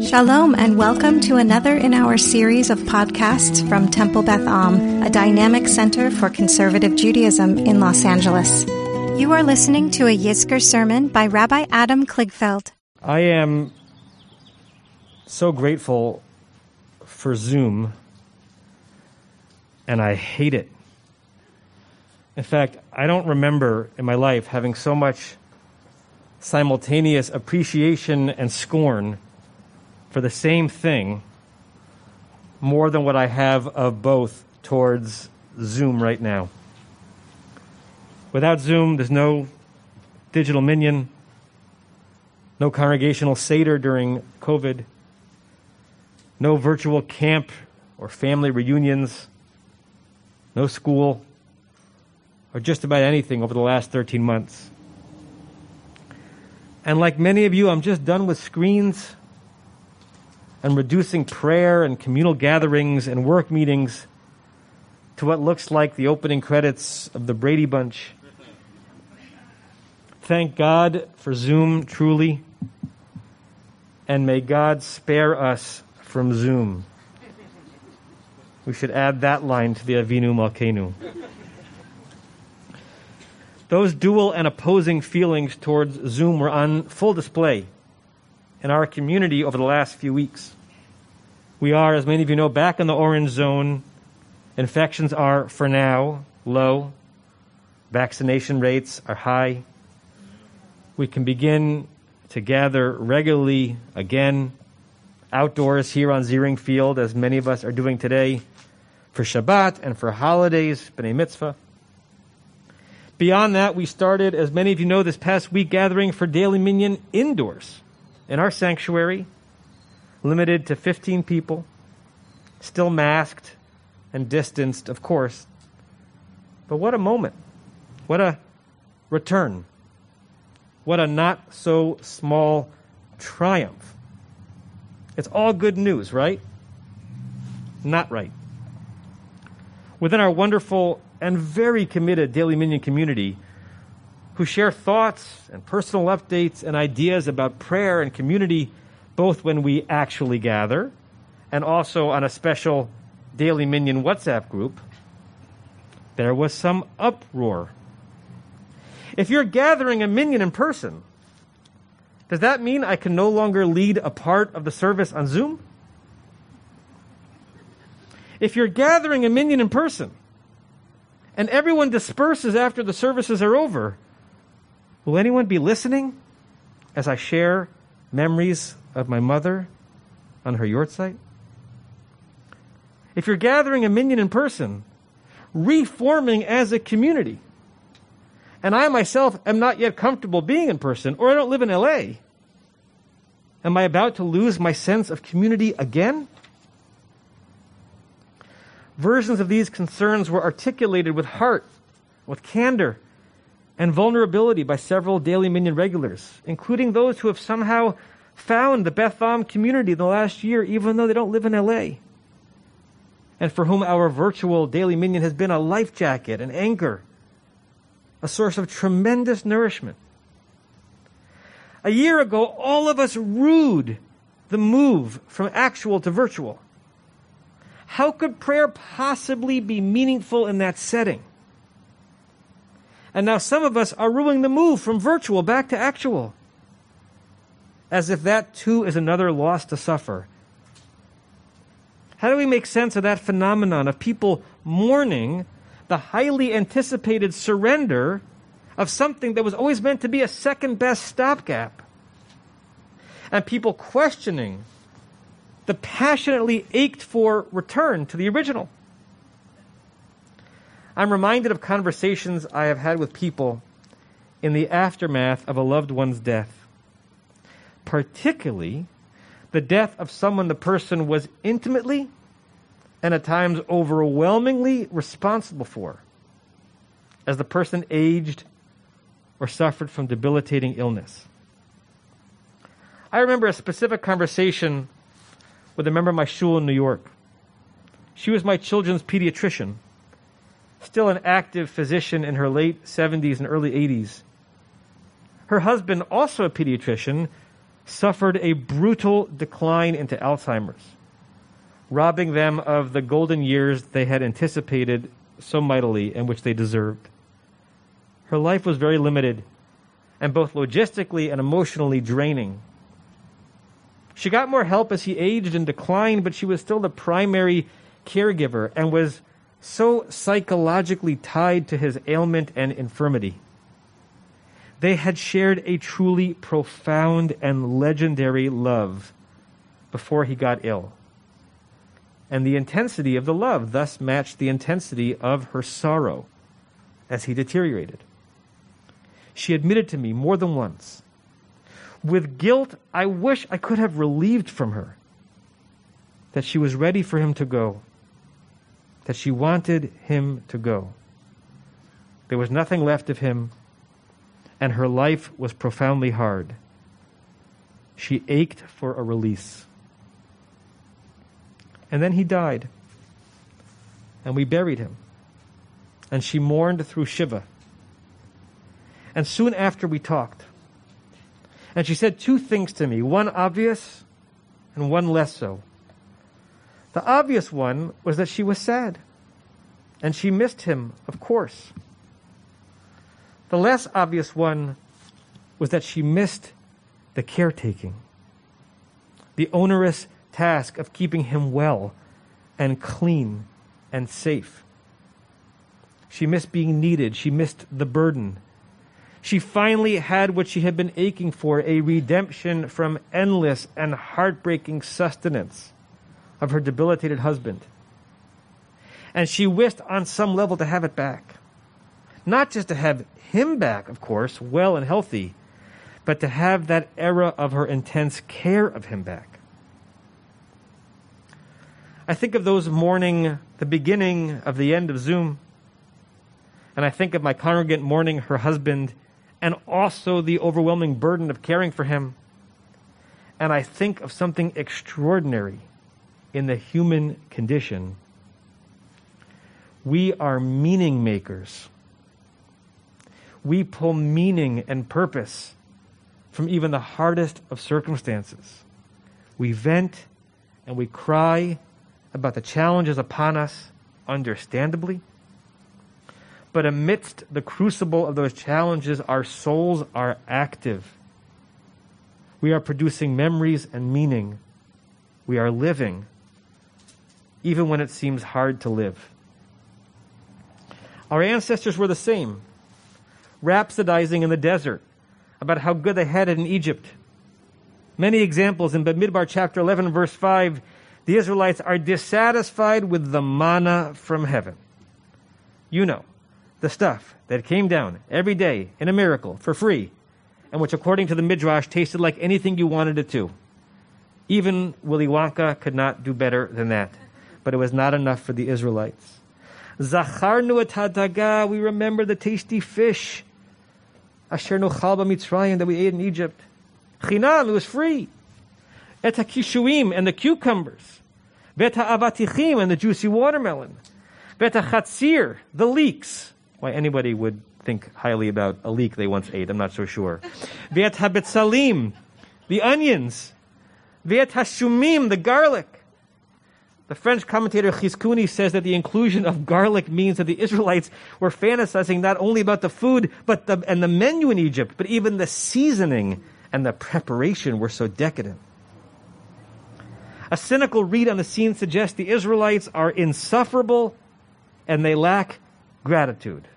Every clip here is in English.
Shalom and welcome to another in our series of podcasts from Temple Beth Am, a dynamic center for conservative Judaism in Los Angeles. You are listening to a Yizkor sermon by Rabbi Adam Kligfeld. I am so grateful for Zoom, and I hate it. In fact, I don't remember in my life having so much simultaneous appreciation and scorn for the same thing more than what I have of both towards Zoom right now. Without Zoom, there's no digital minyan, no congregational Seder during COVID, no virtual camp or family reunions, no school, or just about anything over the last 13 months. And like many of you, I'm just done with screens and reducing prayer and communal gatherings and work meetings to what looks like the opening credits of the Brady Bunch. Thank God for Zoom, truly. And may God spare us from Zoom. We should add that line to the Avinu Malkeinu. Those dual and opposing feelings towards Zoom were on full display in our community over the last few weeks. We are, as many of you know, back in the orange zone. Infections are, for now, low. Vaccination rates are high. We can begin to gather regularly again outdoors here on Ziering Field, as many of us are doing today, for Shabbat and for holidays, B'nai Mitzvah. Beyond that, we started, as many of you know, this past week gathering for daily minyan indoors in our sanctuary, limited to 15 people, still masked and distanced, of course. But what a moment. What a return. What a not so small triumph. It's all good news, right? Not right. Within our wonderful and very committed Daily Minyan community, who share thoughts and personal updates and ideas about prayer and community, both when we actually gather and also on a special Daily Minyan WhatsApp group, there was some uproar. If you're gathering a minyan in person, does that mean I can no longer lead a part of the service on Zoom? If you're gathering a minyan in person and everyone disperses after the services are over, Will anyone be listening as I share memories of my mother on her yahrzeit? If you're gathering a minyan in person, reforming as a community, and I myself am not yet comfortable being in person, or I don't live in LA, am I about to lose my sense of community again? Versions of these concerns were articulated with heart, with candor, and vulnerability by several Daily Minyan regulars, including those who have somehow found the Beth Am community in the last year, even though they don't live in LA, and for whom our virtual Daily Minyan has been a life jacket, an anchor, a source of tremendous nourishment. A year ago, all of us rued the move from actual to virtual. How could prayer possibly be meaningful in that setting? And now some of us are ruling the move from virtual back to actual. As if that too is another loss to suffer. How do we make sense of that phenomenon of people mourning the highly anticipated surrender of something that was always meant to be a second best stopgap? And people questioning the passionately ached for return to the original. I'm reminded of conversations I have had with people in the aftermath of a loved one's death, particularly the death of someone the person was intimately and at times overwhelmingly responsible for as the person aged or suffered from debilitating illness. I remember a specific conversation with a member of my shul in New York. She was my children's pediatrician still an active physician in her late 70s and early 80s. Her husband, also a pediatrician, suffered a brutal decline into Alzheimer's, robbing them of the golden years they had anticipated so mightily and which they deserved. Her life was very limited and both logistically and emotionally draining. She got more help as he aged and declined, but she was still the primary caregiver and was so psychologically tied to his ailment and infirmity. They had shared a truly profound and legendary love before he got ill. And the intensity of the love thus matched the intensity of her sorrow as he deteriorated. She admitted to me more than once with guilt I wish I could have relieved from her. That she was ready for him to go. That she wanted him to go. There was nothing left of him, and her life was profoundly hard. She ached for a release. And then he died, and we buried him. And she mourned through Shiva. And soon after we talked. And she said two things to me one obvious and one less so. The obvious one was that she was sad. And she missed him, of course. The less obvious one was that she missed the caretaking, the onerous task of keeping him well and clean and safe. She missed being needed. She missed the burden she finally had what she had been aching for a redemption from endless and heartbreaking sustenance of her debilitated husband. And she wished on some level to have it back. Not just to have him back, of course, well and healthy, but to have that era of her intense care of him back. I think of those mourning the beginning of the end of Zoom, and I think of my congregant mourning her husband and also the overwhelming burden of caring for him. And I think of something extraordinary in the human condition. We are meaning makers. We pull meaning and purpose from even the hardest of circumstances. We vent and we cry about the challenges upon us, understandably. But amidst the crucible of those challenges, our souls are active. We are producing memories and meaning. We are living, even when it seems hard to live. Our ancestors were the same, rhapsodizing in the desert about how good they had it in Egypt. Many examples in Bamidbar chapter 11, verse 5, the Israelites are dissatisfied with the manna from heaven. You know, the stuff that came down every day in a miracle for free, and which, according to the Midrash, tasted like anything you wanted it to. Even Willy Wonka could not do better than that. But it was not enough for the Israelites. Zacharnu et we remember the tasty fish. Asher nuchal Mitzrayim that we ate in Egypt. Chinam, it was free. Et kishuim and the cucumbers. Beta avatichim and the juicy watermelon. Beta chatzir, the leeks why anybody would think highly about a leek they once ate. I'm not so sure. Viet habitzalim, the onions. Viet hashumim, the garlic. The French commentator Chizkuni says that the inclusion of garlic means that the Israelites were fantasizing not only about the food but the, and the menu in Egypt, but even the seasoning and the preparation were so decadent. A cynical read on the scene suggests the Israelites are insufferable and they lack gratitude.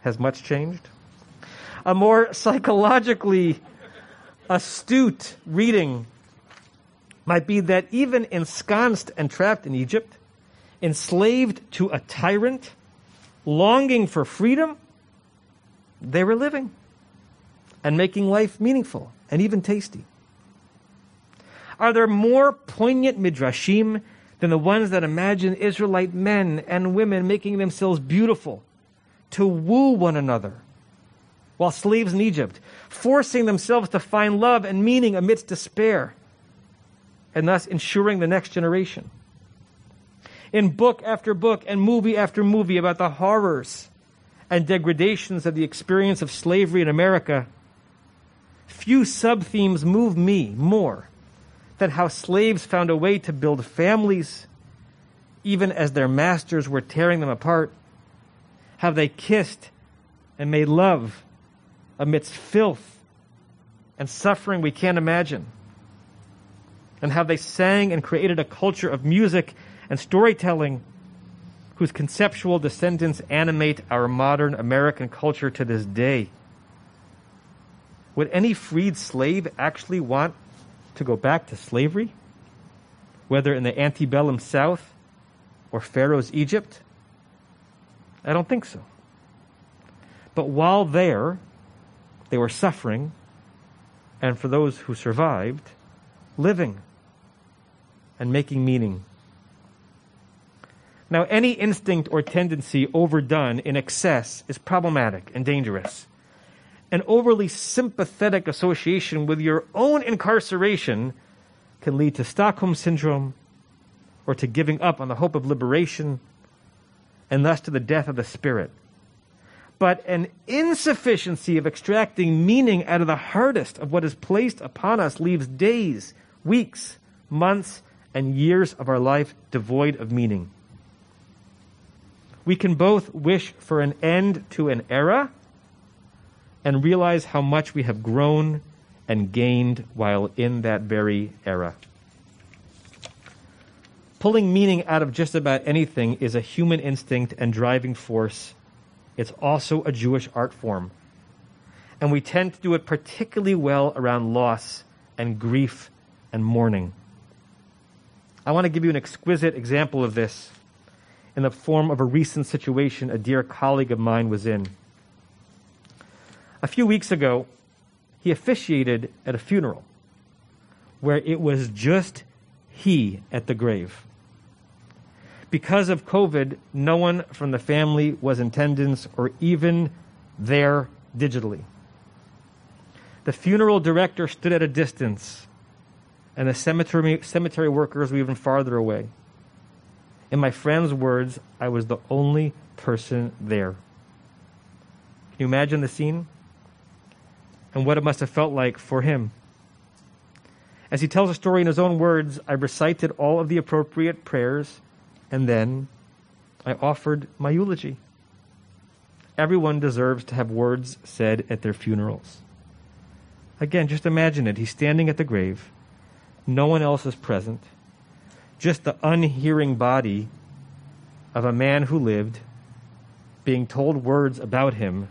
Has much changed? A more psychologically astute reading might be that even ensconced and trapped in Egypt, enslaved to a tyrant, longing for freedom, they were living and making life meaningful and even tasty. Are there more poignant midrashim than the ones that imagine Israelite men and women making themselves beautiful to woo one another while slaves in Egypt, forcing themselves to find love and meaning amidst despair, and thus ensuring the next generation. In book after book and movie after movie about the horrors and degradations of the experience of slavery in America, Few sub themes move me more than how slaves found a way to build families even as their masters were tearing them apart, how they kissed and made love amidst filth and suffering we can't imagine, and how they sang and created a culture of music and storytelling whose conceptual descendants animate our modern American culture to this day. Would any freed slave actually want to go back to slavery? Whether in the antebellum South or Pharaoh's Egypt? I don't think so. But while there, they were suffering, and for those who survived, living and making meaning. Now, any instinct or tendency overdone in excess is problematic and dangerous. An overly sympathetic association with your own incarceration can lead to Stockholm Syndrome or to giving up on the hope of liberation and thus to the death of the spirit. But an insufficiency of extracting meaning out of the hardest of what is placed upon us leaves days, weeks, months, and years of our life devoid of meaning we can both wish for an end to an era and realize how much we have grown and gained while in that very era. Pulling meaning out of just about anything is a human instinct and driving force. It's also a Jewish art form. And we tend to do it particularly well around loss and grief and mourning. I want to give you an exquisite example of this in the form of a recent situation a dear colleague of mine was in. A few weeks ago, he officiated at a funeral where it was just he at the grave. Because of COVID, no one from the family was in attendance or even there digitally. The funeral director stood at a distance, and the cemetery, cemetery workers were even farther away. In my friend's words, I was the only person there. Can you imagine the scene? And what it must have felt like for him. As he tells the story in his own words, I recited all of the appropriate prayers, and then I offered my eulogy. Everyone deserves to have words said at their funerals. Again, just imagine it. He's standing at the grave. No one else is present just the unhearing body of a man who lived being told words about him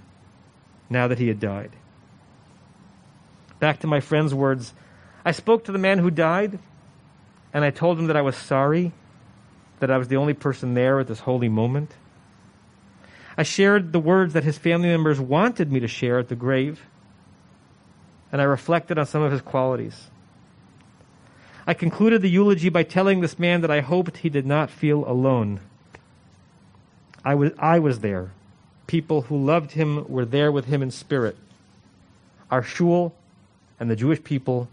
now that he had died. Back to my friend's words I spoke to the man who died, and I told him that I was sorry that I was the only person there at this holy moment. I shared the words that his family members wanted me to share at the grave, and I reflected on some of his qualities. I concluded the eulogy by telling this man that I hoped he did not feel alone. I was, I was there. People who loved him were there with him in spirit. Our shul and the Jewish people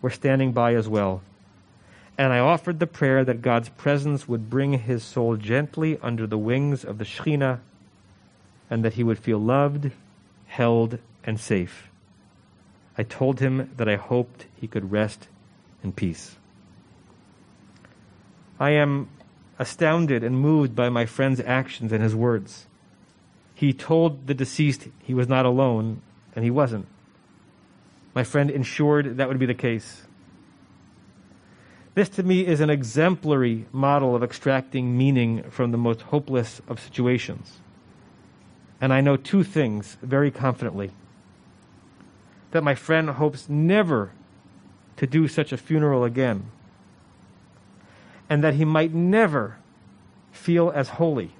were standing by as well. And I offered the prayer that God's presence would bring his soul gently under the wings of the Shekhinah and that he would feel loved, held, and safe. I told him that I hoped he could rest and peace. I am astounded and moved by my friend's actions and his words. He told the deceased he was not alone, and he wasn't. My friend ensured that would be the case. This to me is an exemplary model of extracting meaning from the most hopeless of situations. And I know two things very confidently that my friend hopes never to do such a funeral again, and that he might never feel as holy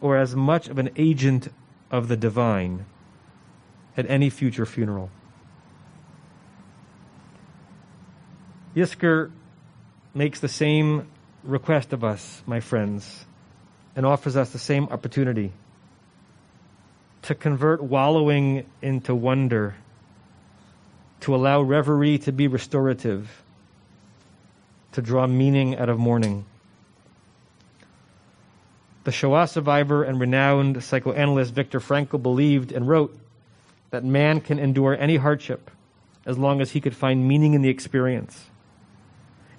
or as much of an agent of the divine at any future funeral. Yizkor makes the same request of us, my friends, and offers us the same opportunity to convert wallowing into wonder to allow reverie to be restorative, to draw meaning out of mourning. The Shoah survivor and renowned psychoanalyst Viktor Frankl believed and wrote that man can endure any hardship as long as he could find meaning in the experience.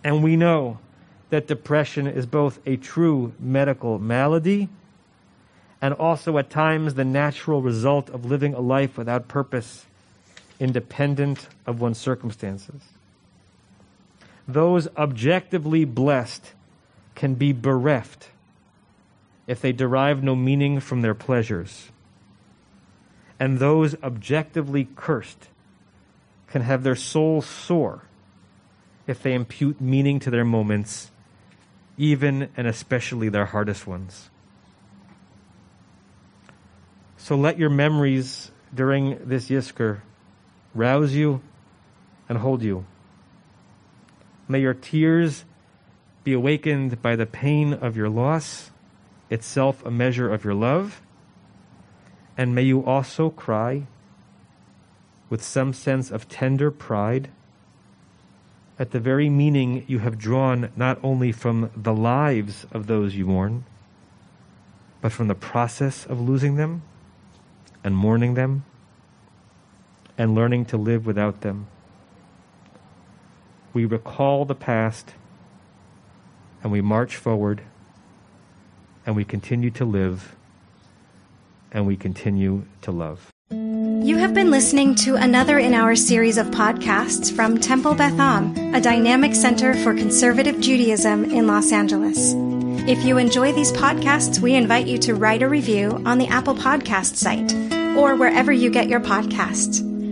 And we know that depression is both a true medical malady and also at times the natural result of living a life without purpose, independent of one's circumstances. Those objectively blessed can be bereft if they derive no meaning from their pleasures. And those objectively cursed can have their souls soar if they impute meaning to their moments, even and especially their hardest ones. So let your memories during this Yizkor rouse you and hold you. May your tears be awakened by the pain of your loss, itself a measure of your love. And may you also cry with some sense of tender pride at the very meaning you have drawn not only from the lives of those you mourn, but from the process of losing them and mourning them and learning to live without them. We recall the past and we march forward and we continue to live and we continue to love. You have been listening to another in our series of podcasts from Temple Beth Am, a dynamic center for conservative Judaism in Los Angeles. If you enjoy these podcasts, we invite you to write a review on the Apple Podcast site or wherever you get your podcasts.